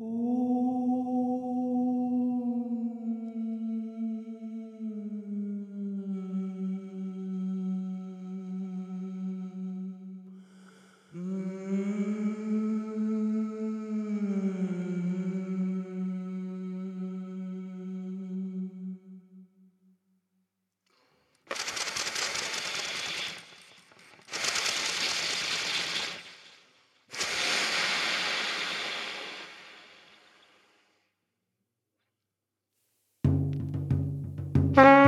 Ooh. Thank